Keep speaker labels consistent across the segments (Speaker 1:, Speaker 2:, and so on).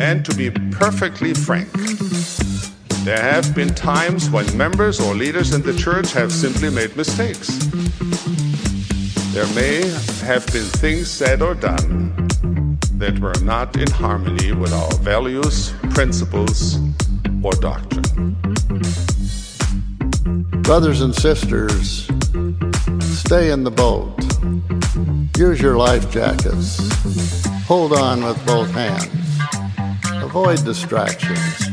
Speaker 1: And to be perfectly frank, there have been times when members or leaders in the church have simply made mistakes. There may have been things said or done that were not in harmony with our values, principles, or doctrine.
Speaker 2: Brothers and sisters, stay in the boat. Use your life jackets. Hold on with both hands. Avoid distractions.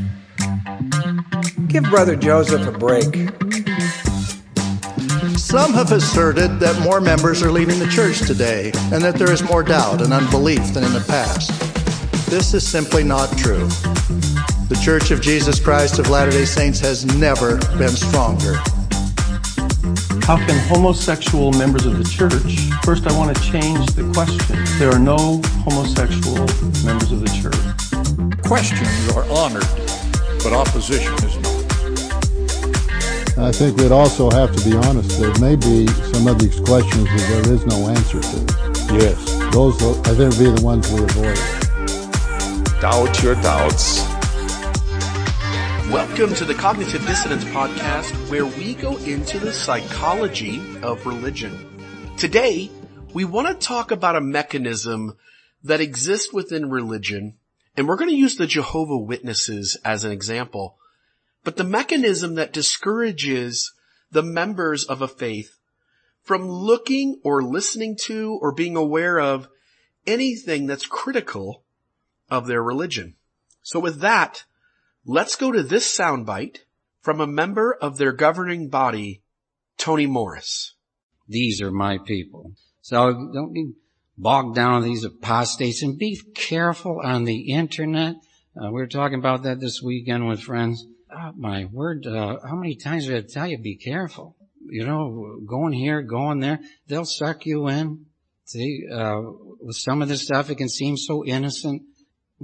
Speaker 3: Give Brother Joseph a break.
Speaker 4: Some have asserted that more members are leaving the church today and that there is more doubt and unbelief than in the past. This is simply not true. The Church of Jesus Christ of Latter day Saints has never been stronger.
Speaker 5: How can homosexual members of the church? First, I want to change the question. There are no homosexual members of the church.
Speaker 6: Questions are honored, but opposition is not.
Speaker 2: I think we'd also have to be honest. There may be some of these questions that there is no answer to.
Speaker 6: Yes.
Speaker 2: Those, I think, would be the ones we avoid.
Speaker 1: Doubt your doubts.
Speaker 7: Welcome to the Cognitive Dissonance Podcast, where we go into the psychology of religion. Today, we want to talk about a mechanism that exists within religion, and we're going to use the Jehovah Witnesses as an example. But the mechanism that discourages the members of a faith from looking or listening to or being aware of anything that's critical of their religion. So with that, Let's go to this soundbite from a member of their governing body, Tony Morris.
Speaker 8: These are my people. So don't be bogged down on these apostates and be careful on the internet. Uh, we were talking about that this weekend with friends. Oh, my word, uh, how many times did I tell you be careful? You know, going here, going there, they'll suck you in. See, uh, with some of this stuff, it can seem so innocent.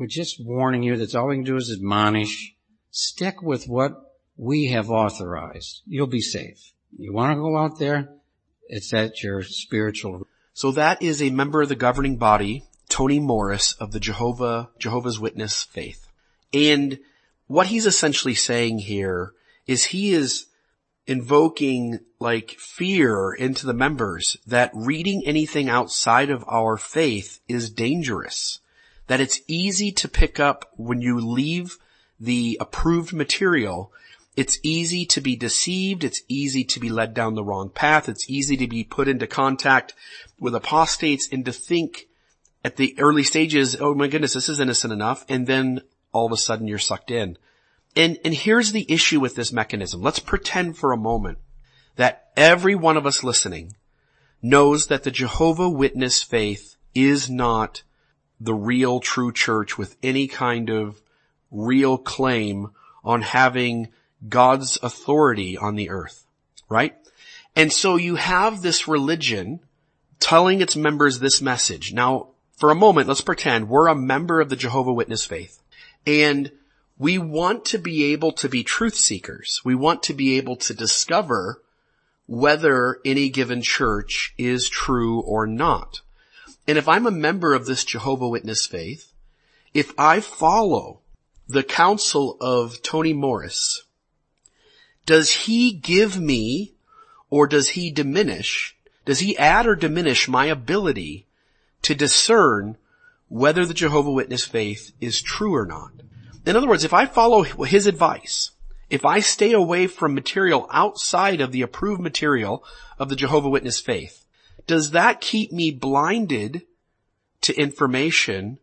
Speaker 8: We're just warning you That's all we can do is admonish. Stick with what we have authorized. You'll be safe. You want to go out there? It's at your spiritual.
Speaker 7: So that is a member of the governing body, Tony Morris of the Jehovah, Jehovah's Witness faith. And what he's essentially saying here is he is invoking like fear into the members that reading anything outside of our faith is dangerous that it's easy to pick up when you leave the approved material. It's easy to be deceived. It's easy to be led down the wrong path. It's easy to be put into contact with apostates and to think at the early stages, oh my goodness, this is innocent enough. And then all of a sudden you're sucked in. And, and here's the issue with this mechanism. Let's pretend for a moment that every one of us listening knows that the Jehovah Witness faith is not the real true church with any kind of real claim on having God's authority on the earth, right? And so you have this religion telling its members this message. Now, for a moment, let's pretend we're a member of the Jehovah Witness faith and we want to be able to be truth seekers. We want to be able to discover whether any given church is true or not. And if I'm a member of this Jehovah Witness faith, if I follow the counsel of Tony Morris, does he give me or does he diminish, does he add or diminish my ability to discern whether the Jehovah Witness faith is true or not? In other words, if I follow his advice, if I stay away from material outside of the approved material of the Jehovah Witness faith, does that keep me blinded to information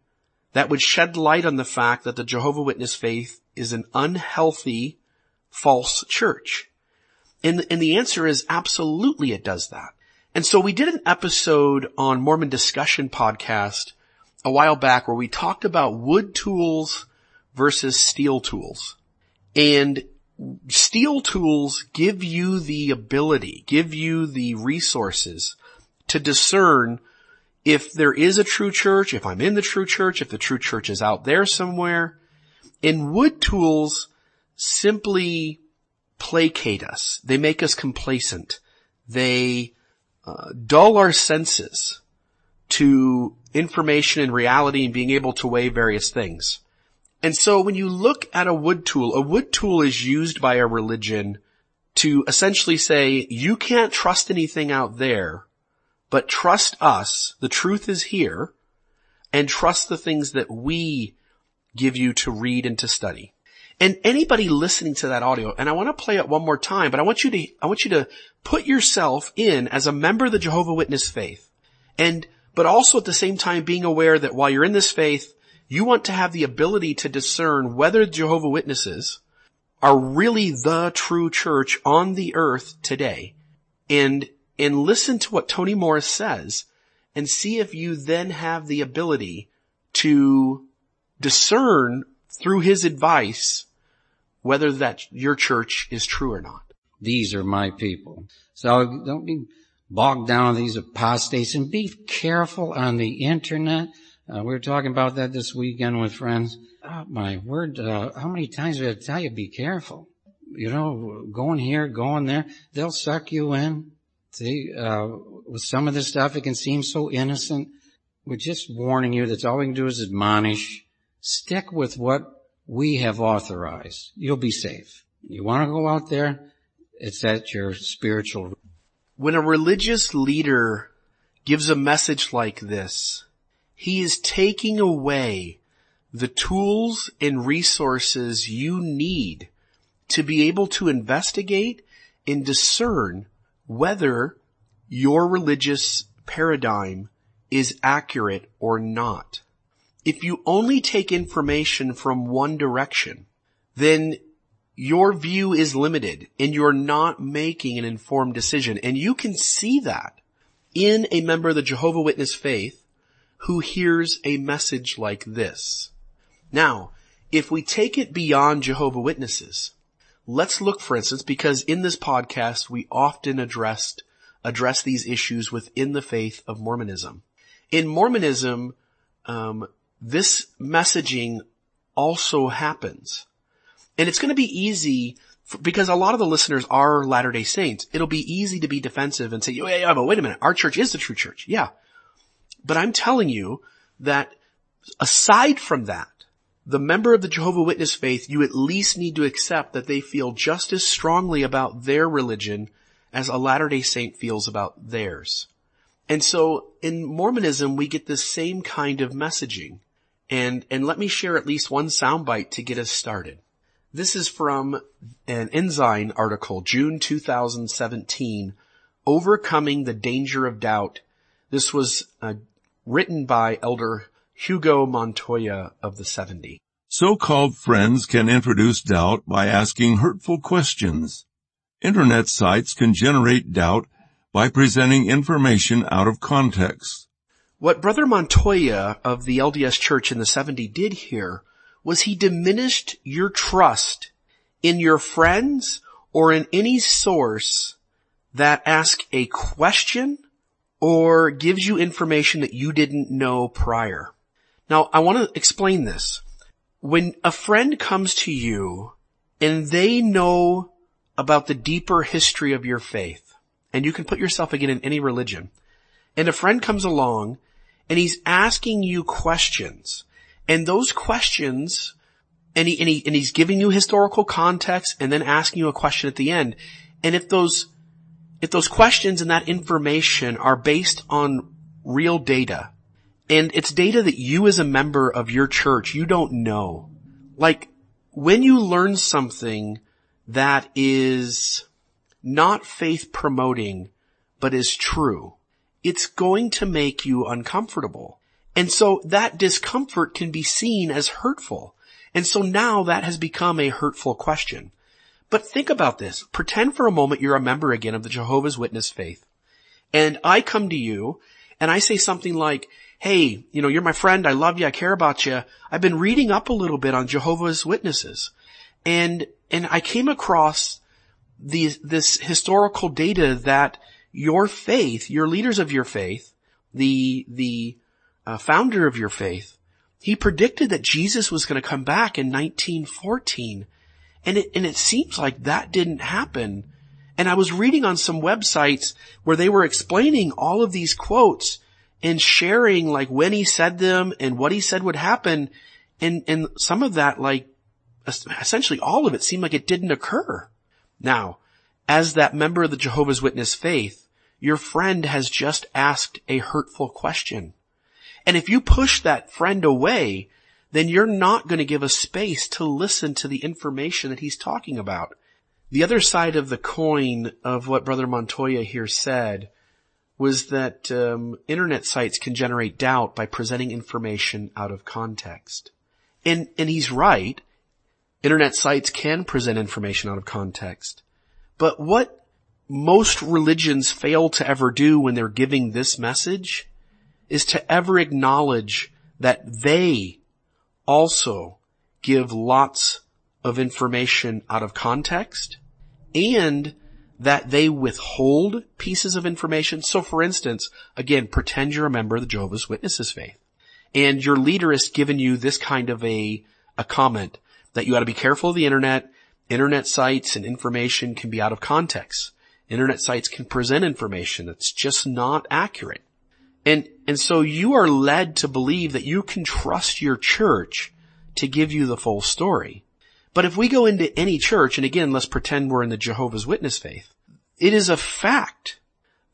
Speaker 7: that would shed light on the fact that the Jehovah Witness faith is an unhealthy false church? And, and the answer is absolutely it does that. And so we did an episode on Mormon discussion podcast a while back where we talked about wood tools versus steel tools. And steel tools give you the ability, give you the resources to discern if there is a true church, if I'm in the true church, if the true church is out there somewhere. And wood tools simply placate us. They make us complacent. They uh, dull our senses to information and reality and being able to weigh various things. And so when you look at a wood tool, a wood tool is used by a religion to essentially say, you can't trust anything out there, but trust us. The truth is here and trust the things that we give you to read and to study. And anybody listening to that audio, and I want to play it one more time, but I want you to, I want you to put yourself in as a member of the Jehovah Witness faith. And, but also at the same time being aware that while you're in this faith, you want to have the ability to discern whether Jehovah Witnesses are really the true church on the earth today. And, and listen to what Tony Morris says and see if you then have the ability to discern through his advice whether that your church is true or not.
Speaker 8: These are my people. So don't be bogged down on these apostates and be careful on the internet. Uh, we were talking about that this weekend with friends. Oh, my word, uh, how many times did I tell you be careful? You know, going here, going there, they'll suck you in. See, uh, with some of this stuff, it can seem so innocent. We're just warning you that all we can do is admonish. Stick with what we have authorized. You'll be safe. You want to go out there? It's at your spiritual.
Speaker 7: When a religious leader gives a message like this, he is taking away the tools and resources you need to be able to investigate and discern whether your religious paradigm is accurate or not. If you only take information from one direction, then your view is limited and you're not making an informed decision. And you can see that in a member of the Jehovah Witness faith who hears a message like this. Now, if we take it beyond Jehovah Witnesses, let's look, for instance, because in this podcast we often addressed, address these issues within the faith of Mormonism. In Mormonism, um, this messaging also happens. And it's going to be easy for, because a lot of the listeners are Latter-day Saints. It'll be easy to be defensive and say, yeah, yeah, but wait a minute. Our church is the true church. Yeah. But I'm telling you that aside from that, the member of the Jehovah Witness faith, you at least need to accept that they feel just as strongly about their religion as a Latter-day Saint feels about theirs. And so in Mormonism, we get the same kind of messaging. And, and let me share at least one soundbite to get us started. This is from an Ensign article, June 2017, Overcoming the Danger of Doubt. This was uh, written by Elder Hugo Montoya of the 70.
Speaker 9: So-called friends can introduce doubt by asking hurtful questions. Internet sites can generate doubt by presenting information out of context.
Speaker 7: What Brother Montoya of the LDS Church in the 70 did here was he diminished your trust in your friends or in any source that asks a question or gives you information that you didn't know prior. Now, I want to explain this. When a friend comes to you and they know about the deeper history of your faith, and you can put yourself again in any religion, and a friend comes along and he's asking you questions. And those questions, and, he, and, he, and he's giving you historical context and then asking you a question at the end. And if those, if those questions and that information are based on real data, and it's data that you as a member of your church, you don't know. Like, when you learn something that is not faith promoting, but is true, it's going to make you uncomfortable. And so that discomfort can be seen as hurtful. And so now that has become a hurtful question. But think about this. Pretend for a moment you're a member again of the Jehovah's Witness faith. And I come to you and I say something like, hey, you know, you're my friend. I love you. I care about you. I've been reading up a little bit on Jehovah's Witnesses and, and I came across the, this historical data that your faith, your leaders of your faith, the, the uh, founder of your faith, he predicted that Jesus was going to come back in 1914. And it, and it seems like that didn't happen. And I was reading on some websites where they were explaining all of these quotes and sharing like when he said them and what he said would happen. And, and some of that, like essentially all of it seemed like it didn't occur. Now, as that member of the Jehovah's Witness faith, your friend has just asked a hurtful question. And if you push that friend away, then you're not going to give a space to listen to the information that he's talking about. The other side of the coin of what Brother Montoya here said was that um, internet sites can generate doubt by presenting information out of context. And, and he's right. Internet sites can present information out of context. But what most religions fail to ever do when they're giving this message is to ever acknowledge that they also give lots of information out of context and that they withhold pieces of information. So for instance, again, pretend you're a member of the Jehovah's Witnesses faith and your leader has given you this kind of a, a comment that you ought to be careful of the internet. Internet sites and information can be out of context. Internet sites can present information that's just not accurate. And, and so you are led to believe that you can trust your church to give you the full story. But if we go into any church, and again, let's pretend we're in the Jehovah's Witness faith, it is a fact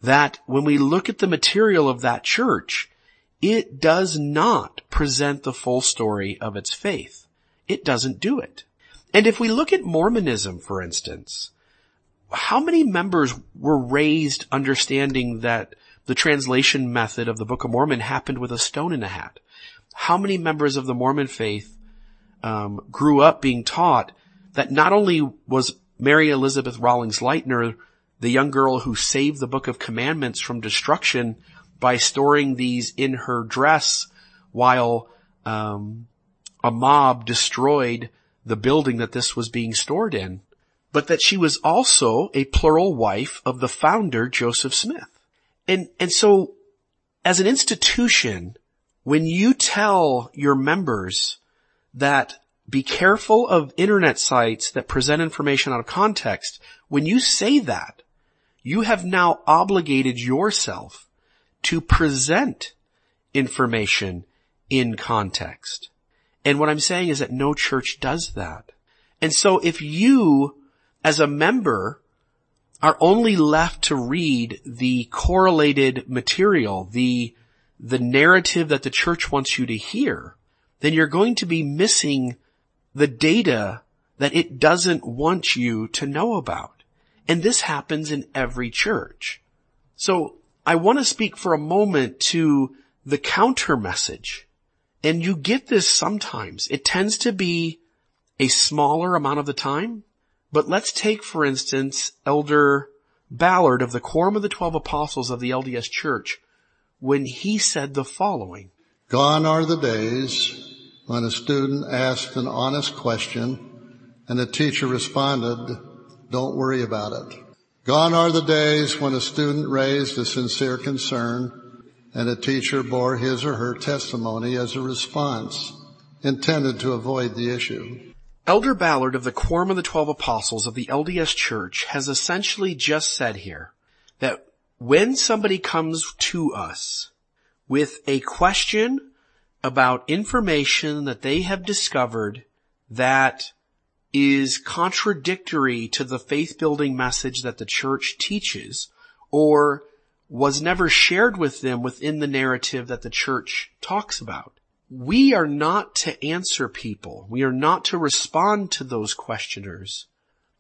Speaker 7: that when we look at the material of that church, it does not present the full story of its faith. It doesn't do it. And if we look at Mormonism, for instance, how many members were raised understanding that the translation method of the Book of Mormon happened with a stone in a hat. How many members of the Mormon faith um, grew up being taught that not only was Mary Elizabeth Rollins Lightner the young girl who saved the Book of Commandments from destruction by storing these in her dress while um, a mob destroyed the building that this was being stored in, but that she was also a plural wife of the founder Joseph Smith. And, and so as an institution, when you tell your members that be careful of internet sites that present information out of context, when you say that, you have now obligated yourself to present information in context. And what I'm saying is that no church does that. And so if you, as a member, are only left to read the correlated material, the, the narrative that the church wants you to hear, then you're going to be missing the data that it doesn't want you to know about. And this happens in every church. So I want to speak for a moment to the counter message. And you get this sometimes. It tends to be a smaller amount of the time, but let's take, for instance, Elder Ballard of the Quorum of the Twelve Apostles of the LDS Church when he said the following.
Speaker 2: Gone are the days when a student asked an honest question and the teacher responded, don't worry about it. Gone are the days when a student raised a sincere concern and a teacher bore his or her testimony as a response intended to avoid the issue.
Speaker 7: Elder Ballard of the Quorum of the Twelve Apostles of the LDS Church has essentially just said here that when somebody comes to us with a question about information that they have discovered that is contradictory to the faith building message that the church teaches or was never shared with them within the narrative that the church talks about we are not to answer people. We are not to respond to those questioners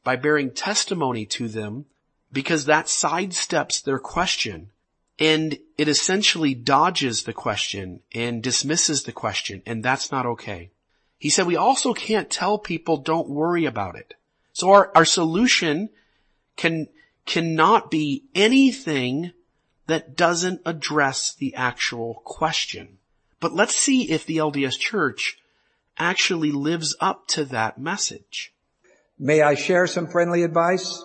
Speaker 7: by bearing testimony to them because that sidesteps their question and it essentially dodges the question and dismisses the question and that's not okay. He said we also can't tell people don't worry about it. So our, our solution can, cannot be anything that doesn't address the actual question. But let's see if the LDS church actually lives up to that message.
Speaker 3: May I share some friendly advice?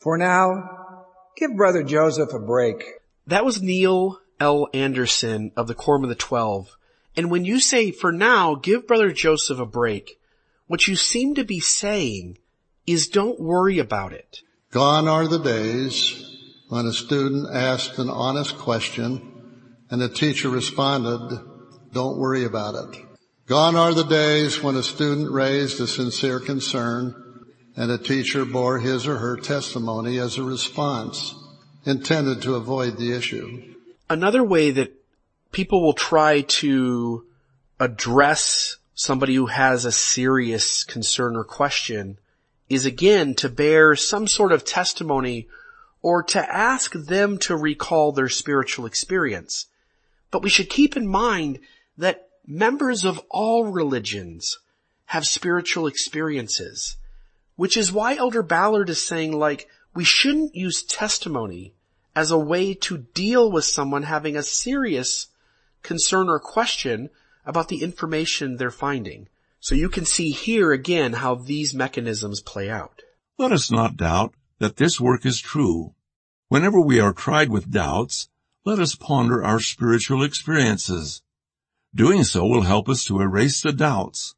Speaker 3: For now, give Brother Joseph a break.
Speaker 7: That was Neil L. Andersen of the Quorum of the Twelve. And when you say, for now, give Brother Joseph a break, what you seem to be saying is don't worry about it.
Speaker 2: Gone are the days when a student asked an honest question and a teacher responded, don't worry about it. Gone are the days when a student raised a sincere concern and a teacher bore his or her testimony as a response intended to avoid the issue.
Speaker 7: Another way that people will try to address somebody who has a serious concern or question is again to bear some sort of testimony or to ask them to recall their spiritual experience. But we should keep in mind that members of all religions have spiritual experiences, which is why Elder Ballard is saying like, we shouldn't use testimony as a way to deal with someone having a serious concern or question about the information they're finding. So you can see here again how these mechanisms play out.
Speaker 9: Let us not doubt that this work is true. Whenever we are tried with doubts, let us ponder our spiritual experiences. Doing so will help us to erase the doubts.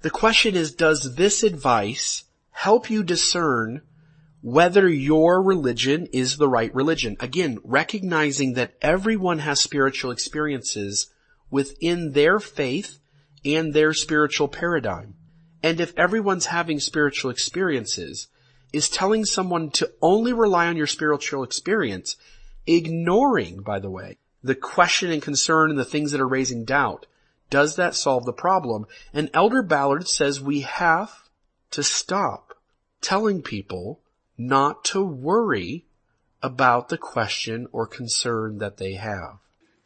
Speaker 7: The question is, does this advice help you discern whether your religion is the right religion? Again, recognizing that everyone has spiritual experiences within their faith and their spiritual paradigm. And if everyone's having spiritual experiences, is telling someone to only rely on your spiritual experience, ignoring, by the way, the question and concern and the things that are raising doubt, does that solve the problem? And Elder Ballard says we have to stop telling people not to worry about the question or concern that they have.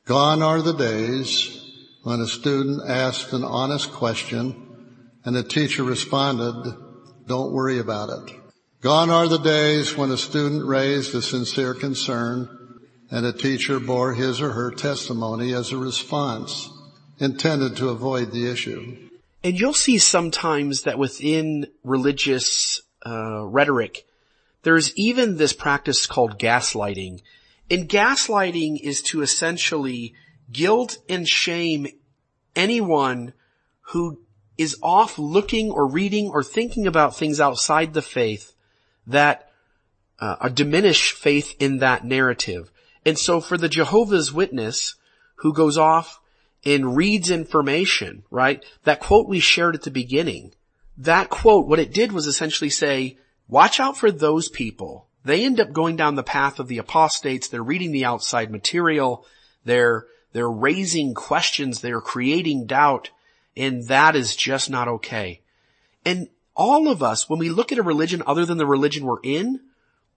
Speaker 2: Gone are the days when a student asked an honest question and a teacher responded, don't worry about it. Gone are the days when a student raised a sincere concern and a teacher bore his or her testimony as a response intended to avoid the issue.
Speaker 7: And you'll see sometimes that within religious uh, rhetoric, there's even this practice called gaslighting. And gaslighting is to essentially guilt and shame anyone who is off looking or reading or thinking about things outside the faith that uh, diminish faith in that narrative. And so for the Jehovah's Witness who goes off and reads information, right? That quote we shared at the beginning, that quote, what it did was essentially say, watch out for those people. They end up going down the path of the apostates. They're reading the outside material. They're, they're raising questions. They're creating doubt. And that is just not okay. And all of us, when we look at a religion other than the religion we're in,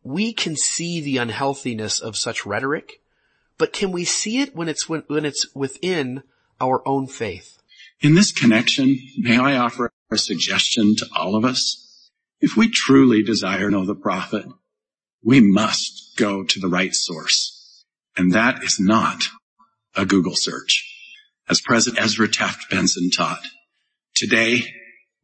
Speaker 7: we can see the unhealthiness of such rhetoric, but can we see it when it's when, when it's within our own faith?
Speaker 10: In this connection, may I offer a suggestion to all of us? If we truly desire to know the prophet, we must go to the right source. And that is not a Google search. As President Ezra Taft Benson taught, today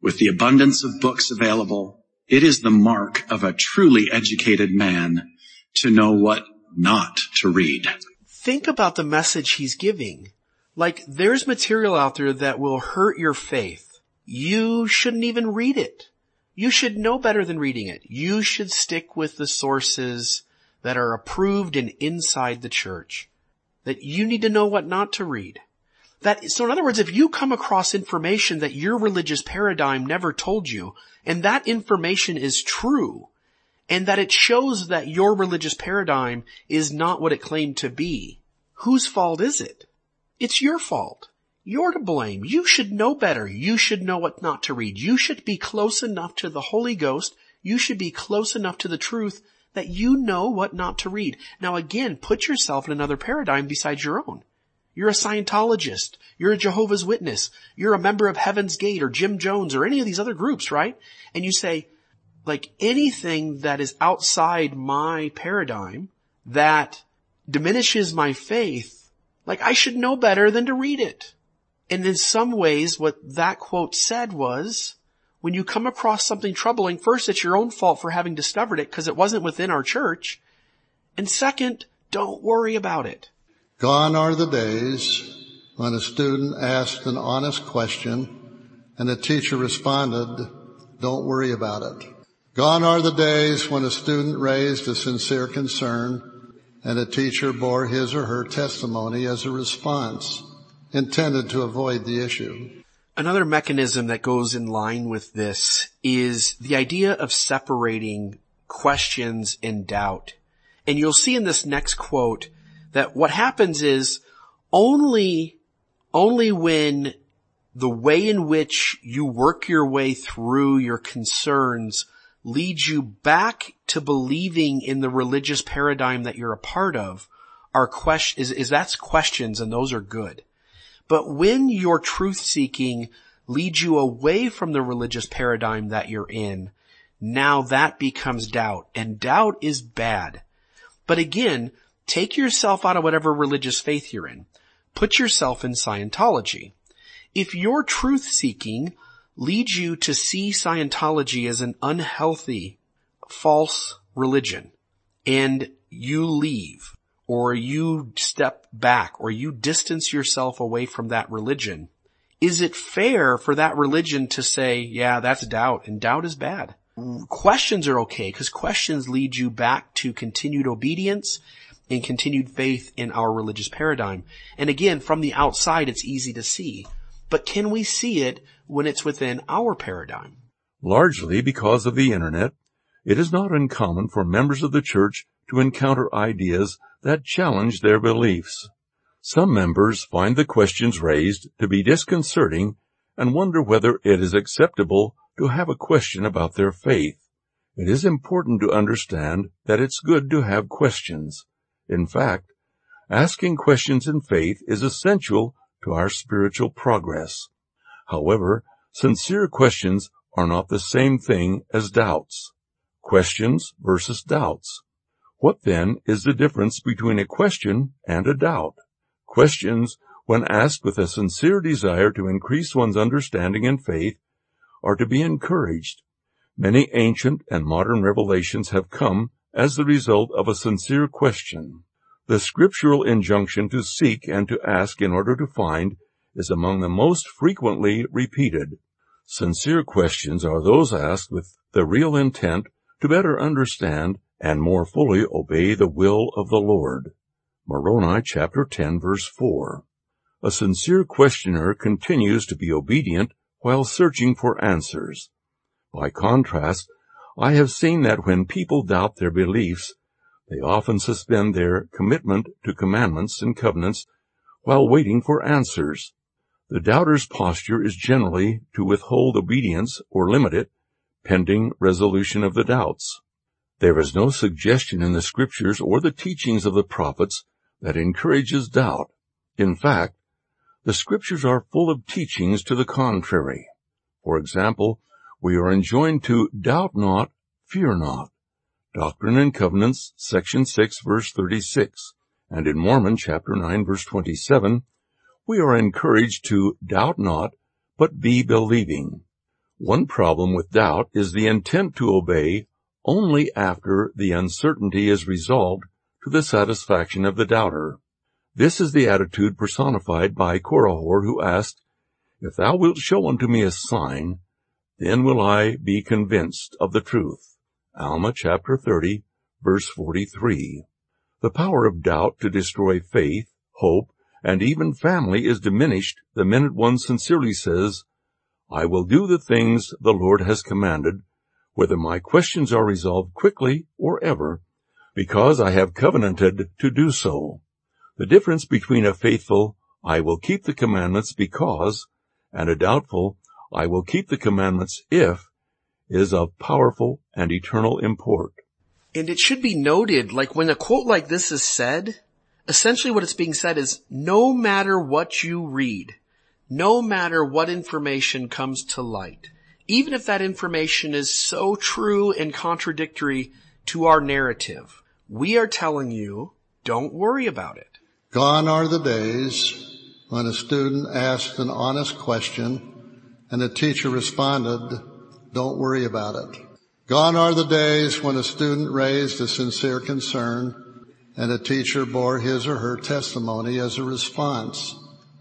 Speaker 10: with the abundance of books available, it is the mark of a truly educated man to know what not to read.
Speaker 7: Think about the message he's giving. Like, there's material out there that will hurt your faith. You shouldn't even read it. You should know better than reading it. You should stick with the sources that are approved and inside the church. That you need to know what not to read. That, so in other words, if you come across information that your religious paradigm never told you, and that information is true, and that it shows that your religious paradigm is not what it claimed to be, whose fault is it? It's your fault. You're to blame. You should know better. You should know what not to read. You should be close enough to the Holy Ghost. You should be close enough to the truth that you know what not to read. Now again, put yourself in another paradigm besides your own. You're a Scientologist. You're a Jehovah's Witness. You're a member of Heaven's Gate or Jim Jones or any of these other groups, right? And you say, like anything that is outside my paradigm that diminishes my faith, like I should know better than to read it. And in some ways what that quote said was, when you come across something troubling, first it's your own fault for having discovered it because it wasn't within our church. And second, don't worry about it.
Speaker 2: Gone are the days when a student asked an honest question and a teacher responded, don't worry about it. Gone are the days when a student raised a sincere concern and a teacher bore his or her testimony as a response intended to avoid the issue.
Speaker 7: Another mechanism that goes in line with this is the idea of separating questions and doubt. And you'll see in this next quote that what happens is only, only when the way in which you work your way through your concerns leads you back to believing in the religious paradigm that you're a part of are question, is, is that's questions and those are good. But when your truth seeking leads you away from the religious paradigm that you're in, now that becomes doubt and doubt is bad. But again, take yourself out of whatever religious faith you're in. Put yourself in Scientology. If your truth seeking leads you to see Scientology as an unhealthy, false religion and you leave or you step back or you distance yourself away from that religion, is it fair for that religion to say, yeah, that's doubt and doubt is bad? Questions are okay because questions lead you back to continued obedience and continued faith in our religious paradigm. And again, from the outside, it's easy to see. But can we see it when it's within our paradigm?
Speaker 9: Largely because of the internet, it is not uncommon for members of the church to encounter ideas that challenge their beliefs. Some members find the questions raised to be disconcerting and wonder whether it is acceptable to have a question about their faith. It is important to understand that it's good to have questions. In fact, asking questions in faith is essential to our spiritual progress. However, sincere questions are not the same thing as doubts. Questions versus doubts. What then is the difference between a question and a doubt? Questions, when asked with a sincere desire to increase one's understanding and faith, are to be encouraged. Many ancient and modern revelations have come as the result of a sincere question. The scriptural injunction to seek and to ask in order to find is among the most frequently repeated. Sincere questions are those asked with the real intent to better understand and more fully obey the will of the Lord. Moroni chapter 10 verse 4. A sincere questioner continues to be obedient while searching for answers. By contrast, I have seen that when people doubt their beliefs, they often suspend their commitment to commandments and covenants while waiting for answers. The doubter's posture is generally to withhold obedience or limit it pending resolution of the doubts. There is no suggestion in the scriptures or the teachings of the prophets that encourages doubt. In fact, the scriptures are full of teachings to the contrary. For example, we are enjoined to doubt not, fear not. Doctrine and Covenants, section 6, verse 36, and in Mormon chapter 9, verse 27, we are encouraged to doubt not, but be believing. One problem with doubt is the intent to obey only after the uncertainty is resolved to the satisfaction of the doubter. This is the attitude personified by Korihor who asked, If thou wilt show unto me a sign, then will I be convinced of the truth. Alma chapter 30, verse 43. The power of doubt to destroy faith, hope, and even family is diminished the minute one sincerely says, I will do the things the Lord has commanded, whether my questions are resolved quickly or ever, because I have covenanted to do so. The difference between a faithful, I will keep the commandments because, and a doubtful, I will keep the commandments if, is of powerful and eternal import.
Speaker 7: And it should be noted, like when a quote like this is said, essentially what it's being said is, no matter what you read, no matter what information comes to light, even if that information is so true and contradictory to our narrative, we are telling you, don't worry about it.
Speaker 2: Gone are the days when a student asked an honest question and a teacher responded, don't worry about it. Gone are the days when a student raised a sincere concern and a teacher bore his or her testimony as a response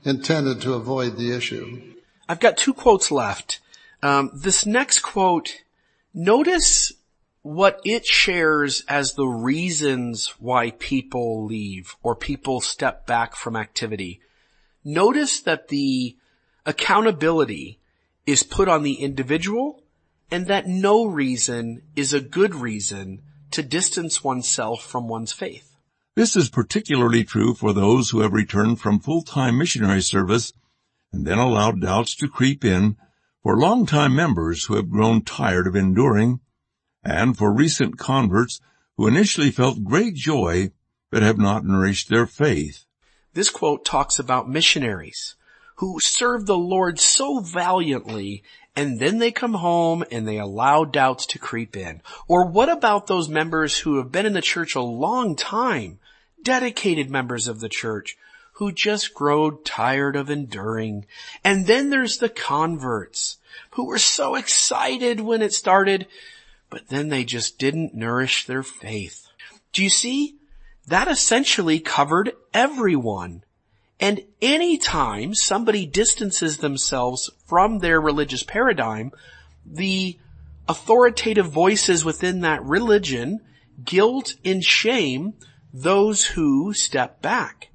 Speaker 2: intended to avoid the issue.
Speaker 7: I've got two quotes left. Um, this next quote, notice what it shares as the reasons why people leave or people step back from activity. Notice that the accountability is put on the individual and that no reason is a good reason to distance oneself from one's faith.
Speaker 9: This is particularly true for those who have returned from full-time missionary service and then allowed doubts to creep in, for long-time members who have grown tired of enduring, and for recent converts who initially felt great joy but have not nourished their faith.
Speaker 7: This quote talks about missionaries who serve the Lord so valiantly and then they come home and they allow doubts to creep in. Or what about those members who have been in the church a long time, dedicated members of the church, who just grow tired of enduring. And then there's the converts who were so excited when it started, but then they just didn't nourish their faith. Do you see? That essentially covered everyone. And anytime somebody distances themselves from their religious paradigm, the authoritative voices within that religion guilt and shame those who step back.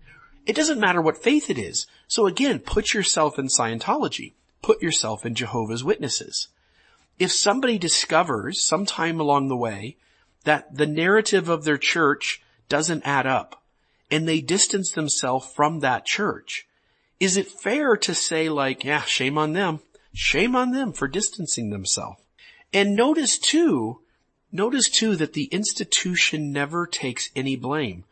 Speaker 7: It doesn't matter what faith it is. So again, put yourself in Scientology. Put yourself in Jehovah's Witnesses. If somebody discovers sometime along the way that the narrative of their church doesn't add up and they distance themselves from that church, is it fair to say like, yeah, shame on them. Shame on them for distancing themselves. And notice too, notice too that the institution never takes any blame.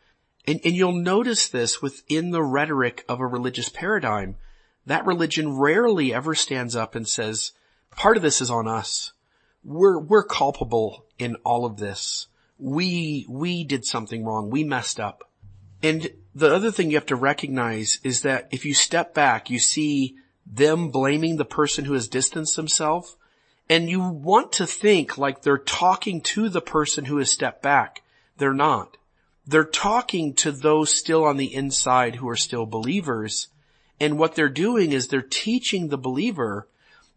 Speaker 7: And, and you'll notice this within the rhetoric of a religious paradigm. That religion rarely ever stands up and says, part of this is on us. We're, we're culpable in all of this. We, we did something wrong. We messed up. And the other thing you have to recognize is that if you step back, you see them blaming the person who has distanced themselves and you want to think like they're talking to the person who has stepped back. They're not. They're talking to those still on the inside who are still believers. And what they're doing is they're teaching the believer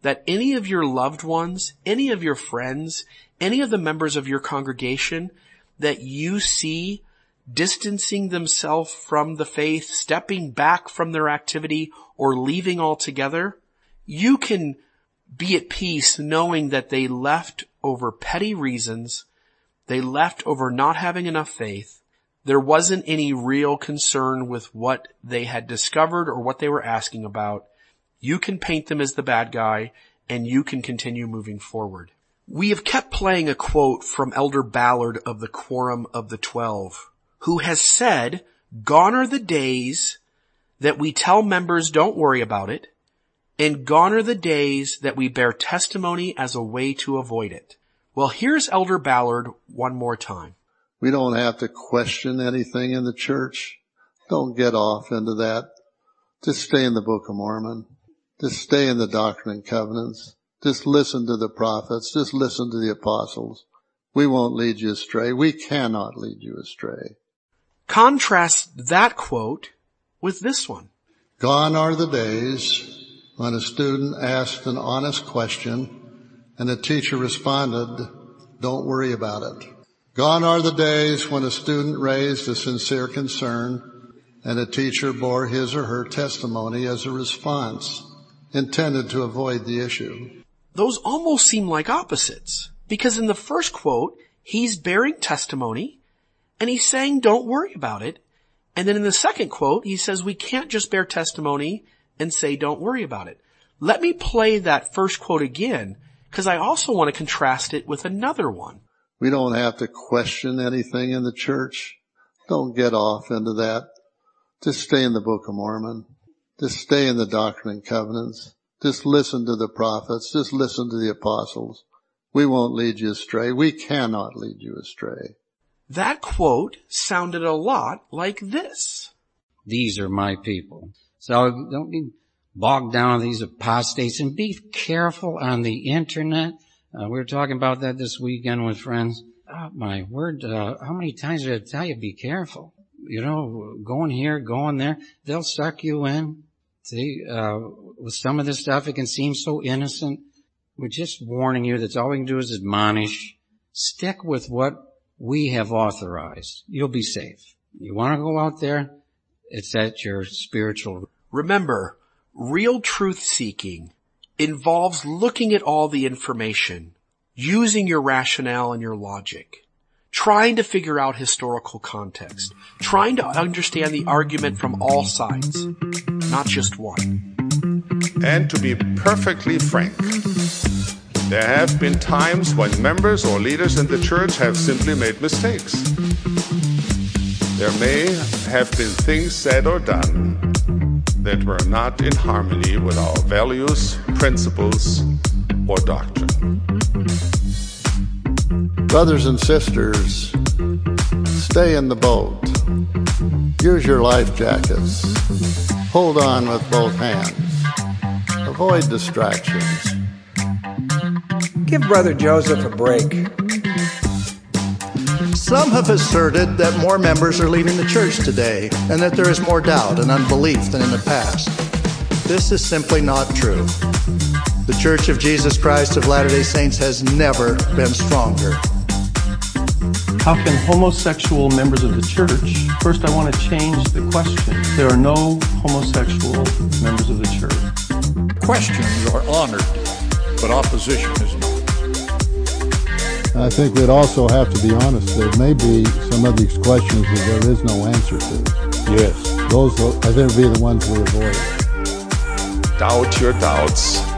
Speaker 7: that any of your loved ones, any of your friends, any of the members of your congregation that you see distancing themselves from the faith, stepping back from their activity or leaving altogether, you can be at peace knowing that they left over petty reasons. They left over not having enough faith there wasn't any real concern with what they had discovered or what they were asking about. You can paint them as the bad guy and you can continue moving forward. We have kept playing a quote from Elder Ballard of the Quorum of the Twelve, who has said, gone are the days that we tell members don't worry about it, and gone are the days that we bear testimony as a way to avoid it. Well, here's Elder Ballard one more time.
Speaker 2: We don't have to question anything in the church. Don't get off into that. Just stay in the Book of Mormon. Just stay in the Doctrine and Covenants. Just listen to the prophets. Just listen to the apostles. We won't lead you astray. We cannot lead you astray.
Speaker 7: Contrast that quote with this one.
Speaker 2: Gone are the days when a student asked an honest question and a teacher responded, don't worry about it. Gone are the days when a student raised a sincere concern and a teacher bore his or her testimony as a response intended to avoid the issue.
Speaker 7: Those almost seem like opposites because in the first quote, he's bearing testimony and he's saying don't worry about it. And then in the second quote, he says we can't just bear testimony and say don't worry about it. Let me play that first quote again because I also want to contrast it with another one.
Speaker 2: We don't have to question anything in the church. Don't get off into that. Just stay in the Book of Mormon. Just stay in the Doctrine and Covenants. Just listen to the prophets. Just listen to the apostles. We won't lead you astray. We cannot lead you astray.
Speaker 7: That quote sounded a lot like this.
Speaker 8: These are my people. So don't be bogged down on these apostates and be careful on the internet uh, we were talking about that this weekend with friends. Oh, my word, uh, how many times did I tell you be careful? You know, going here, going there, they'll suck you in. See, uh, with some of this stuff, it can seem so innocent. We're just warning you that all we can do is admonish. Stick with what we have authorized. You'll be safe. You want to go out there? It's at your spiritual.
Speaker 7: Remember, real truth seeking involves looking at all the information, using your rationale and your logic, trying to figure out historical context, trying to understand the argument from all sides, not just one.
Speaker 1: And to be perfectly frank, there have been times when members or leaders in the church have simply made mistakes. There may have been things said or done that were not in harmony with our values, principles, or doctrine.
Speaker 2: Brothers and sisters, stay in the boat. Use your life jackets. Hold on with both hands. Avoid distractions.
Speaker 3: Give Brother Joseph a break.
Speaker 4: Some have asserted that more members are leaving the church today and that there is more doubt and unbelief than in the past. This is simply not true. The Church of Jesus Christ of Latter-day Saints has never been stronger.
Speaker 5: How can homosexual members of the church, first I want to change the question. There are no homosexual members of the church.
Speaker 6: Questions are honored, but opposition is not.
Speaker 2: I think we'd also have to be honest. There may be some of these questions that there is no answer to.
Speaker 6: Yes.
Speaker 2: Those, will, I think, would be the ones we avoid.
Speaker 1: Doubt your doubts